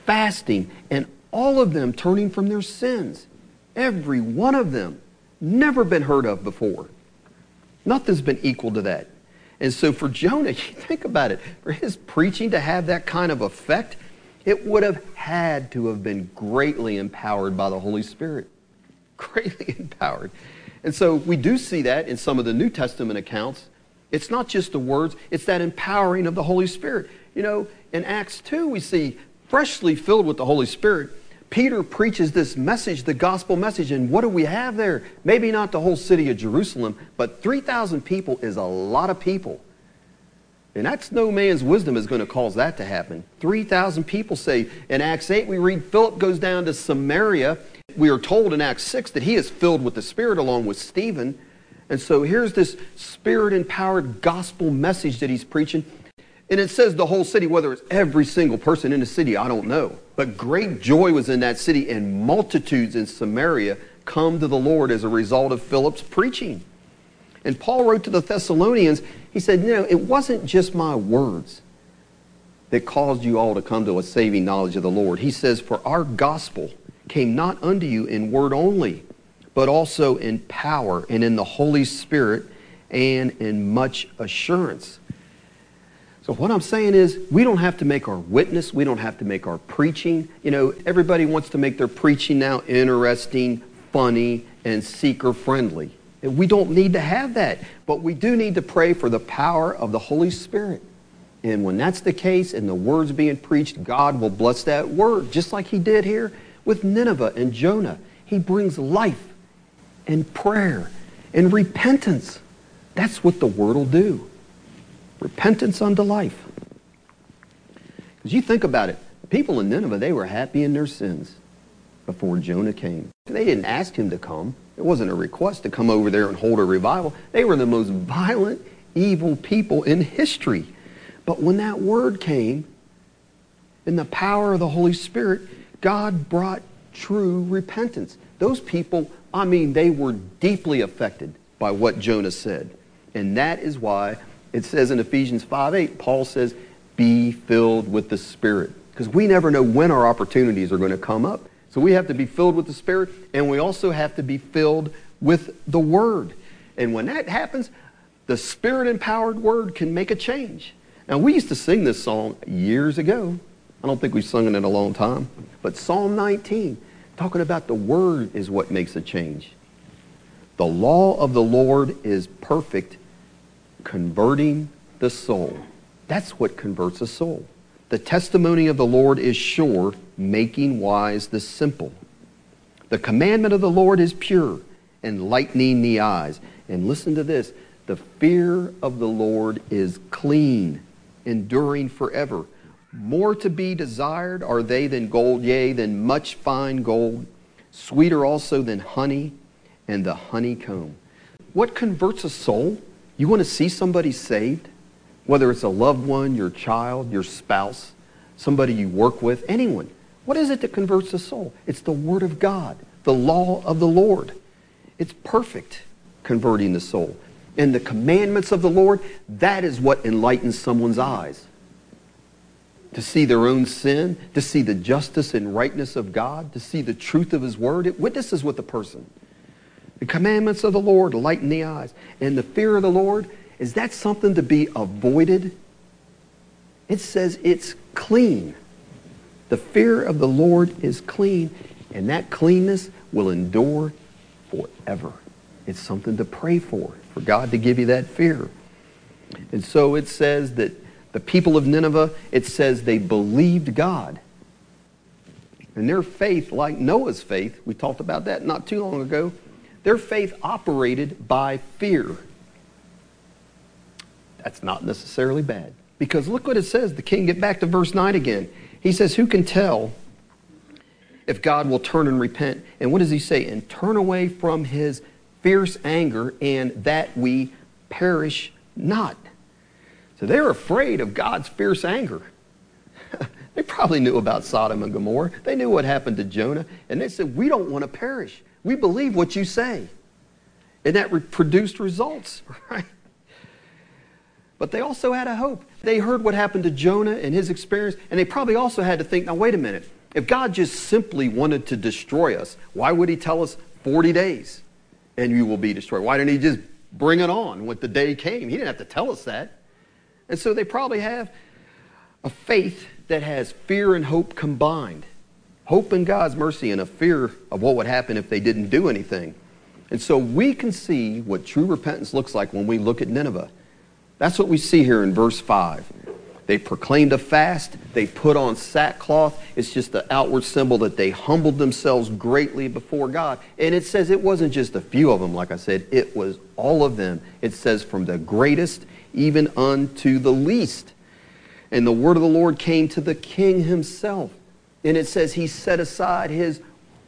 fasting, and all of them turning from their sins. Every one of them never been heard of before. Nothing's been equal to that. And so for Jonah, you think about it, for his preaching to have that kind of effect, it would have had to have been greatly empowered by the Holy Spirit. Greatly empowered. And so we do see that in some of the New Testament accounts. It's not just the words, it's that empowering of the Holy Spirit. You know, in Acts 2, we see freshly filled with the Holy Spirit, Peter preaches this message, the gospel message, and what do we have there? Maybe not the whole city of Jerusalem, but 3,000 people is a lot of people. And that's no man's wisdom is going to cause that to happen. 3,000 people say. In Acts 8, we read Philip goes down to Samaria. We are told in Acts 6 that he is filled with the Spirit along with Stephen. And so here's this spirit empowered gospel message that he's preaching. And it says the whole city, whether it's every single person in the city, I don't know. But great joy was in that city, and multitudes in Samaria come to the Lord as a result of Philip's preaching. And Paul wrote to the Thessalonians, he said, You know, it wasn't just my words that caused you all to come to a saving knowledge of the Lord. He says, For our gospel came not unto you in word only, but also in power and in the Holy Spirit and in much assurance. So what I'm saying is we don't have to make our witness, we don't have to make our preaching. You know, everybody wants to make their preaching now interesting, funny, and seeker friendly. We don't need to have that, but we do need to pray for the power of the Holy Spirit. And when that's the case and the word's being preached, God will bless that word, just like he did here with Nineveh and Jonah. He brings life and prayer and repentance. That's what the word will do. Repentance unto life. Because you think about it, people in Nineveh, they were happy in their sins before Jonah came. They didn't ask him to come. It wasn't a request to come over there and hold a revival. They were the most violent, evil people in history. But when that word came, in the power of the Holy Spirit, God brought true repentance. Those people, I mean, they were deeply affected by what Jonah said. And that is why it says in Ephesians 5 8, Paul says, be filled with the Spirit. Because we never know when our opportunities are going to come up. So we have to be filled with the Spirit, and we also have to be filled with the Word. And when that happens, the Spirit empowered Word can make a change. Now, we used to sing this song years ago. I don't think we've sung it in a long time. But Psalm 19, talking about the Word, is what makes a change. The law of the Lord is perfect, converting the soul. That's what converts a soul. The testimony of the Lord is sure, making wise the simple. The commandment of the Lord is pure, enlightening the eyes. And listen to this the fear of the Lord is clean, enduring forever. More to be desired are they than gold, yea, than much fine gold, sweeter also than honey and the honeycomb. What converts a soul? You want to see somebody saved? Whether it's a loved one, your child, your spouse, somebody you work with, anyone. What is it that converts a soul? It's the Word of God, the law of the Lord. It's perfect converting the soul. And the commandments of the Lord, that is what enlightens someone's eyes. To see their own sin, to see the justice and rightness of God, to see the truth of His Word, it witnesses with the person. The commandments of the Lord lighten the eyes. And the fear of the Lord, is that something to be avoided? It says it's clean. The fear of the Lord is clean, and that cleanness will endure forever. It's something to pray for, for God to give you that fear. And so it says that the people of Nineveh, it says they believed God. And their faith, like Noah's faith, we talked about that not too long ago, their faith operated by fear. That's not necessarily bad. Because look what it says. The king, get back to verse 9 again. He says, Who can tell if God will turn and repent? And what does he say? And turn away from his fierce anger, and that we perish not. So they're afraid of God's fierce anger. they probably knew about Sodom and Gomorrah. They knew what happened to Jonah. And they said, We don't want to perish. We believe what you say. And that re- produced results, right? But they also had a hope. They heard what happened to Jonah and his experience, and they probably also had to think now, wait a minute. If God just simply wanted to destroy us, why would he tell us 40 days and you will be destroyed? Why didn't he just bring it on when the day came? He didn't have to tell us that. And so they probably have a faith that has fear and hope combined hope in God's mercy and a fear of what would happen if they didn't do anything. And so we can see what true repentance looks like when we look at Nineveh. That's what we see here in verse 5. They proclaimed a fast. They put on sackcloth. It's just the outward symbol that they humbled themselves greatly before God. And it says it wasn't just a few of them, like I said, it was all of them. It says from the greatest even unto the least. And the word of the Lord came to the king himself. And it says he set aside his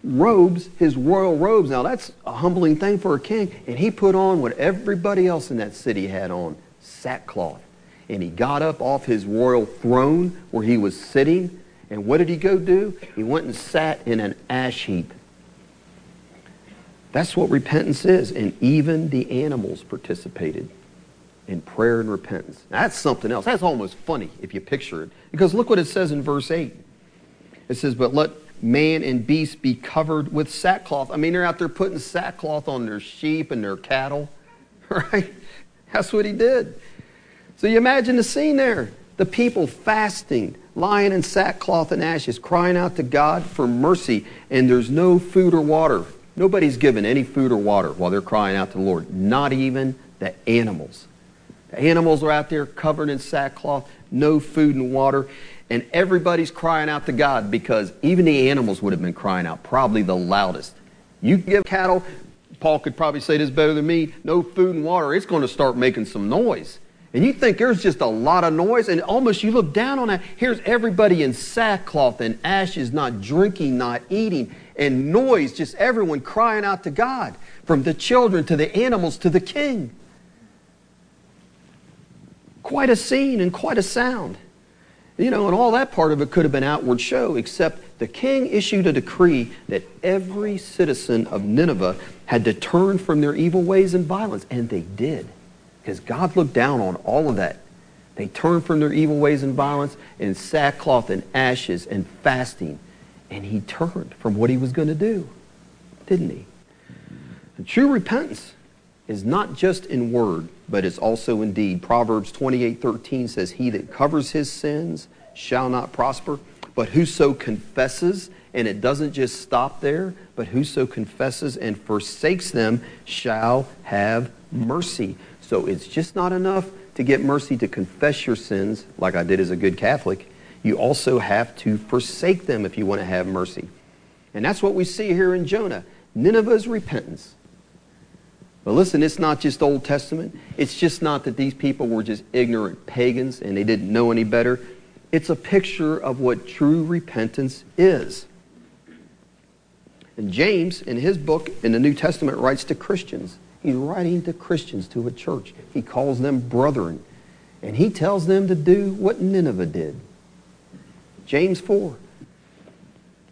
robes, his royal robes. Now that's a humbling thing for a king. And he put on what everybody else in that city had on sackcloth and he got up off his royal throne where he was sitting. And what did he go do? He went and sat in an ash heap. That's what repentance is. And even the animals participated in prayer and repentance. Now, that's something else. That's almost funny if you picture it. Because look what it says in verse 8. It says, But let man and beast be covered with sackcloth. I mean, they're out there putting sackcloth on their sheep and their cattle, right? That's what he did. So you imagine the scene there. The people fasting, lying in sackcloth and ashes, crying out to God for mercy, and there's no food or water. Nobody's given any food or water while they're crying out to the Lord, not even the animals. The animals are out there covered in sackcloth, no food and water, and everybody's crying out to God because even the animals would have been crying out, probably the loudest. You give cattle, Paul could probably say this better than me, no food and water, it's going to start making some noise. And you think there's just a lot of noise, and almost you look down on that. Here's everybody in sackcloth and ashes, not drinking, not eating, and noise, just everyone crying out to God, from the children to the animals to the king. Quite a scene and quite a sound. You know, and all that part of it could have been outward show, except the king issued a decree that every citizen of Nineveh had to turn from their evil ways and violence, and they did. Because God looked down on all of that. They turned from their evil ways and violence and sackcloth and ashes and fasting. And he turned from what he was going to do, didn't he? And true repentance is not just in word, but it's also indeed. Proverbs 28 13 says, He that covers his sins shall not prosper, but whoso confesses, and it doesn't just stop there, but whoso confesses and forsakes them shall have mercy. So it's just not enough to get mercy to confess your sins, like I did as a good Catholic. You also have to forsake them if you want to have mercy. And that's what we see here in Jonah Nineveh's repentance. But listen, it's not just Old Testament. It's just not that these people were just ignorant pagans and they didn't know any better. It's a picture of what true repentance is. And James, in his book in the New Testament, writes to Christians. He's writing to Christians, to a church. He calls them brethren. And he tells them to do what Nineveh did. James 4.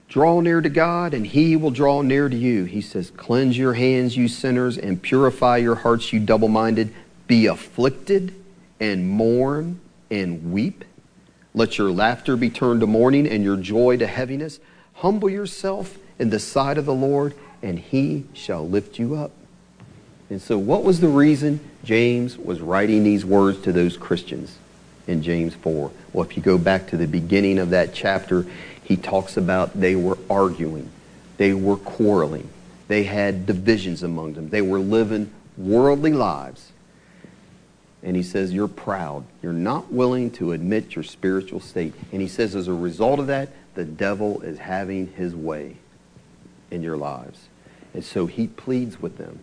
Draw near to God, and he will draw near to you. He says, Cleanse your hands, you sinners, and purify your hearts, you double minded. Be afflicted, and mourn, and weep. Let your laughter be turned to mourning, and your joy to heaviness. Humble yourself in the sight of the Lord, and he shall lift you up. And so, what was the reason James was writing these words to those Christians in James 4? Well, if you go back to the beginning of that chapter, he talks about they were arguing, they were quarreling, they had divisions among them, they were living worldly lives. And he says, You're proud. You're not willing to admit your spiritual state. And he says, As a result of that, the devil is having his way in your lives. And so he pleads with them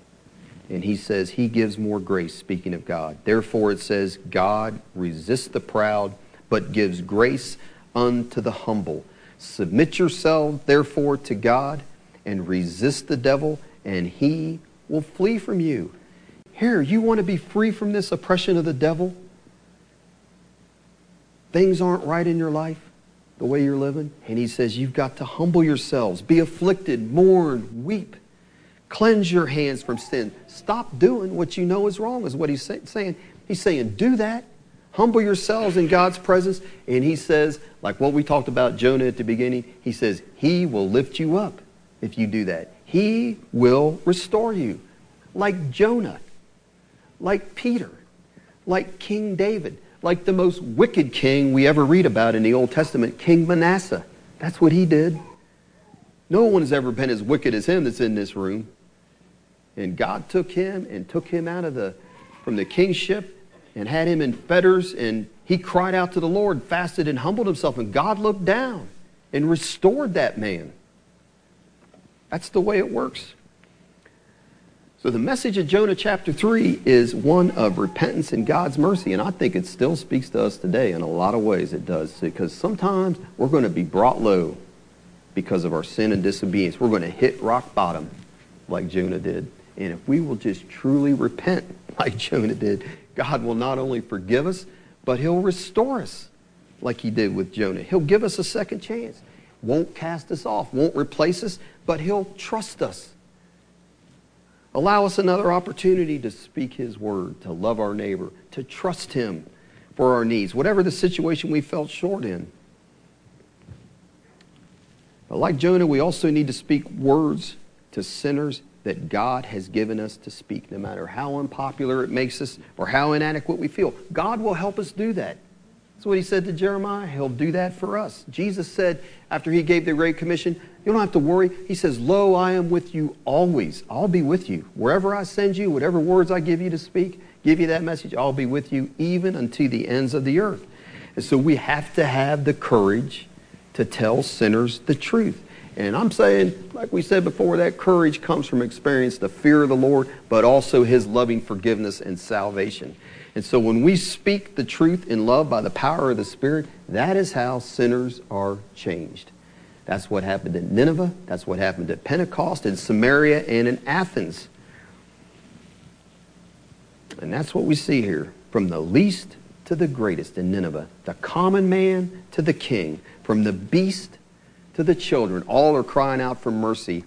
and he says he gives more grace, speaking of God. Therefore, it says, God resists the proud, but gives grace unto the humble. Submit yourselves, therefore, to God, and resist the devil, and he will flee from you. Here, you want to be free from this oppression of the devil? Things aren't right in your life, the way you're living. And he says, You've got to humble yourselves, be afflicted, mourn, weep. Cleanse your hands from sin. Stop doing what you know is wrong, is what he's saying. He's saying, do that. Humble yourselves in God's presence. And he says, like what we talked about Jonah at the beginning, he says, He will lift you up if you do that. He will restore you. Like Jonah, like Peter, like King David, like the most wicked king we ever read about in the Old Testament, King Manasseh. That's what he did. No one has ever been as wicked as him that's in this room. And God took him and took him out of the, from the kingship and had him in fetters, and he cried out to the Lord, fasted and humbled himself, and God looked down and restored that man. That's the way it works. So the message of Jonah chapter 3 is one of repentance and God's mercy. And I think it still speaks to us today in a lot of ways it does. Because sometimes we're going to be brought low because of our sin and disobedience. We're going to hit rock bottom like Jonah did. And if we will just truly repent like Jonah did, God will not only forgive us, but he'll restore us like he did with Jonah. He'll give us a second chance. Won't cast us off, won't replace us, but he'll trust us Allow us another opportunity to speak His word, to love our neighbor, to trust Him for our needs, whatever the situation we felt short in. But like Jonah, we also need to speak words to sinners that God has given us to speak, no matter how unpopular it makes us or how inadequate we feel. God will help us do that. That's what he said to Jeremiah. He'll do that for us. Jesus said after he gave the Great Commission, You don't have to worry. He says, Lo, I am with you always. I'll be with you. Wherever I send you, whatever words I give you to speak, give you that message, I'll be with you even unto the ends of the earth. And so we have to have the courage to tell sinners the truth. And I'm saying, like we said before, that courage comes from experience the fear of the Lord, but also his loving forgiveness and salvation. And so when we speak the truth in love by the power of the Spirit, that is how sinners are changed. That's what happened in Nineveh. That's what happened at Pentecost, in Samaria, and in Athens. And that's what we see here from the least to the greatest in Nineveh, the common man to the king, from the beast to the children. All are crying out for mercy.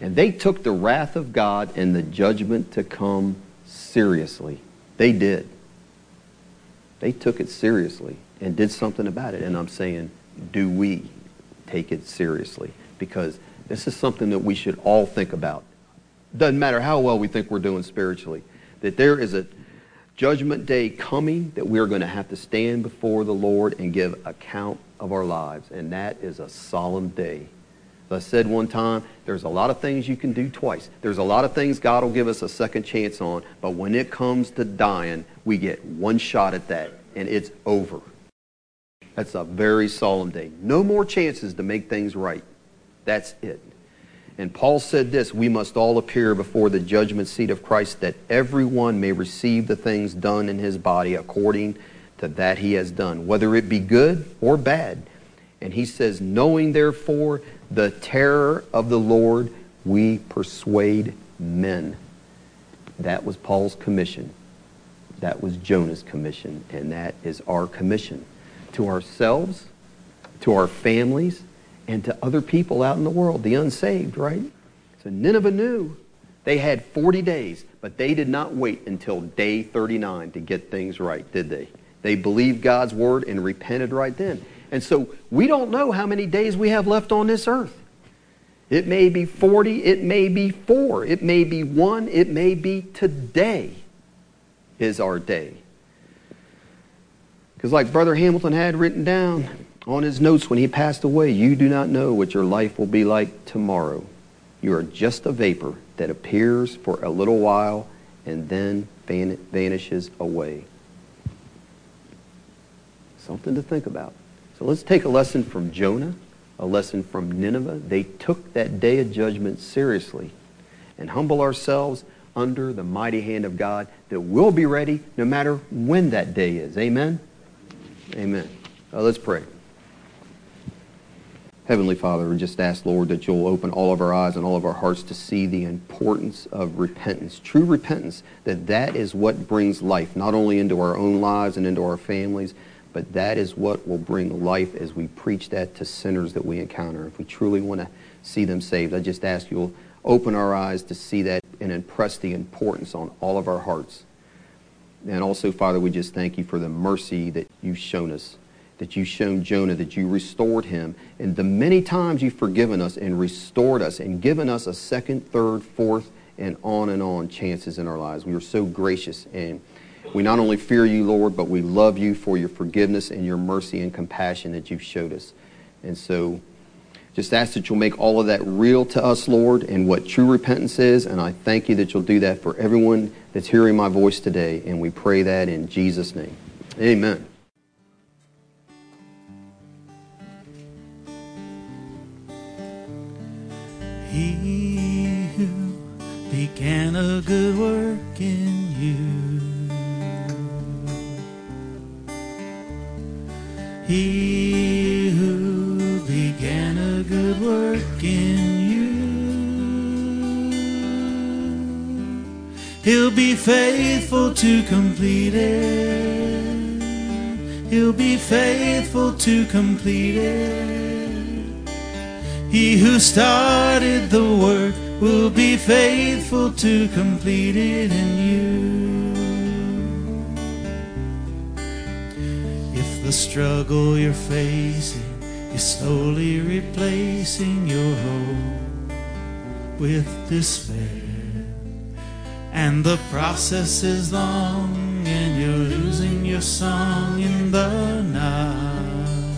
And they took the wrath of God and the judgment to come seriously. They did. They took it seriously and did something about it. And I'm saying, do we take it seriously? Because this is something that we should all think about. Doesn't matter how well we think we're doing spiritually, that there is a judgment day coming that we're going to have to stand before the Lord and give account of our lives. And that is a solemn day. As I said one time, there's a lot of things you can do twice. There's a lot of things God will give us a second chance on, but when it comes to dying, we get one shot at that, and it's over. That's a very solemn day. No more chances to make things right. That's it. And Paul said this We must all appear before the judgment seat of Christ, that everyone may receive the things done in his body according to that he has done, whether it be good or bad. And he says, Knowing therefore the terror of the Lord, we persuade men. That was Paul's commission. That was Jonah's commission. And that is our commission to ourselves, to our families, and to other people out in the world, the unsaved, right? So Nineveh knew they had 40 days, but they did not wait until day 39 to get things right, did they? They believed God's word and repented right then. And so we don't know how many days we have left on this earth. It may be 40, it may be four, it may be one, it may be today is our day. Because, like Brother Hamilton had written down on his notes when he passed away, you do not know what your life will be like tomorrow. You are just a vapor that appears for a little while and then van- vanishes away. Something to think about. So let's take a lesson from Jonah, a lesson from Nineveh. They took that day of judgment seriously and humble ourselves under the mighty hand of God that will be ready no matter when that day is. Amen? Amen. Uh, let's pray. Heavenly Father, we just ask, Lord, that you'll open all of our eyes and all of our hearts to see the importance of repentance, true repentance, that that is what brings life, not only into our own lives and into our families, but that is what will bring life as we preach that to sinners that we encounter. If we truly want to see them saved, I just ask you'll open our eyes to see that and impress the importance on all of our hearts. And also, Father, we just thank you for the mercy that you've shown us, that you've shown Jonah, that you restored him, and the many times you've forgiven us and restored us and given us a second, third, fourth, and on and on chances in our lives. We are so gracious and we not only fear you, Lord, but we love you for your forgiveness and your mercy and compassion that you've showed us. And so Just ask that you'll make all of that real to us, Lord, and what true repentance is. And I thank you that you'll do that for everyone that's hearing my voice today. And we pray that in Jesus' name. Amen. He who began a good work in you. He who began a good work in you. He'll be faithful to complete it. He'll be faithful to complete it. He who started the work will be faithful to complete it in you. The struggle you're facing is slowly replacing your hope with despair, and the process is long, and you're losing your song in the night.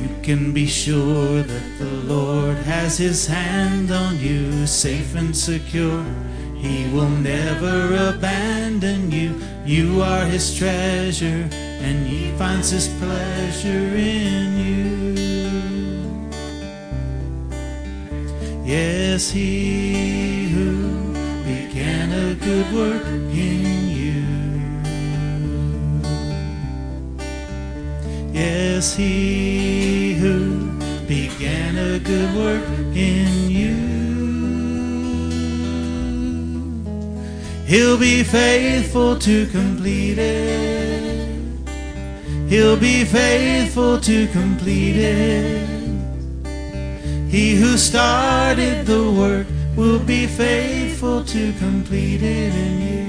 You can be sure that the Lord has His hand on you, safe and secure. He will never abandon you. You are His treasure, and He finds His pleasure in you. Yes, He who began a good work in you. Yes, He who began a good work in you. He'll be faithful to complete it. He'll be faithful to complete it. He who started the work will be faithful to complete it in you.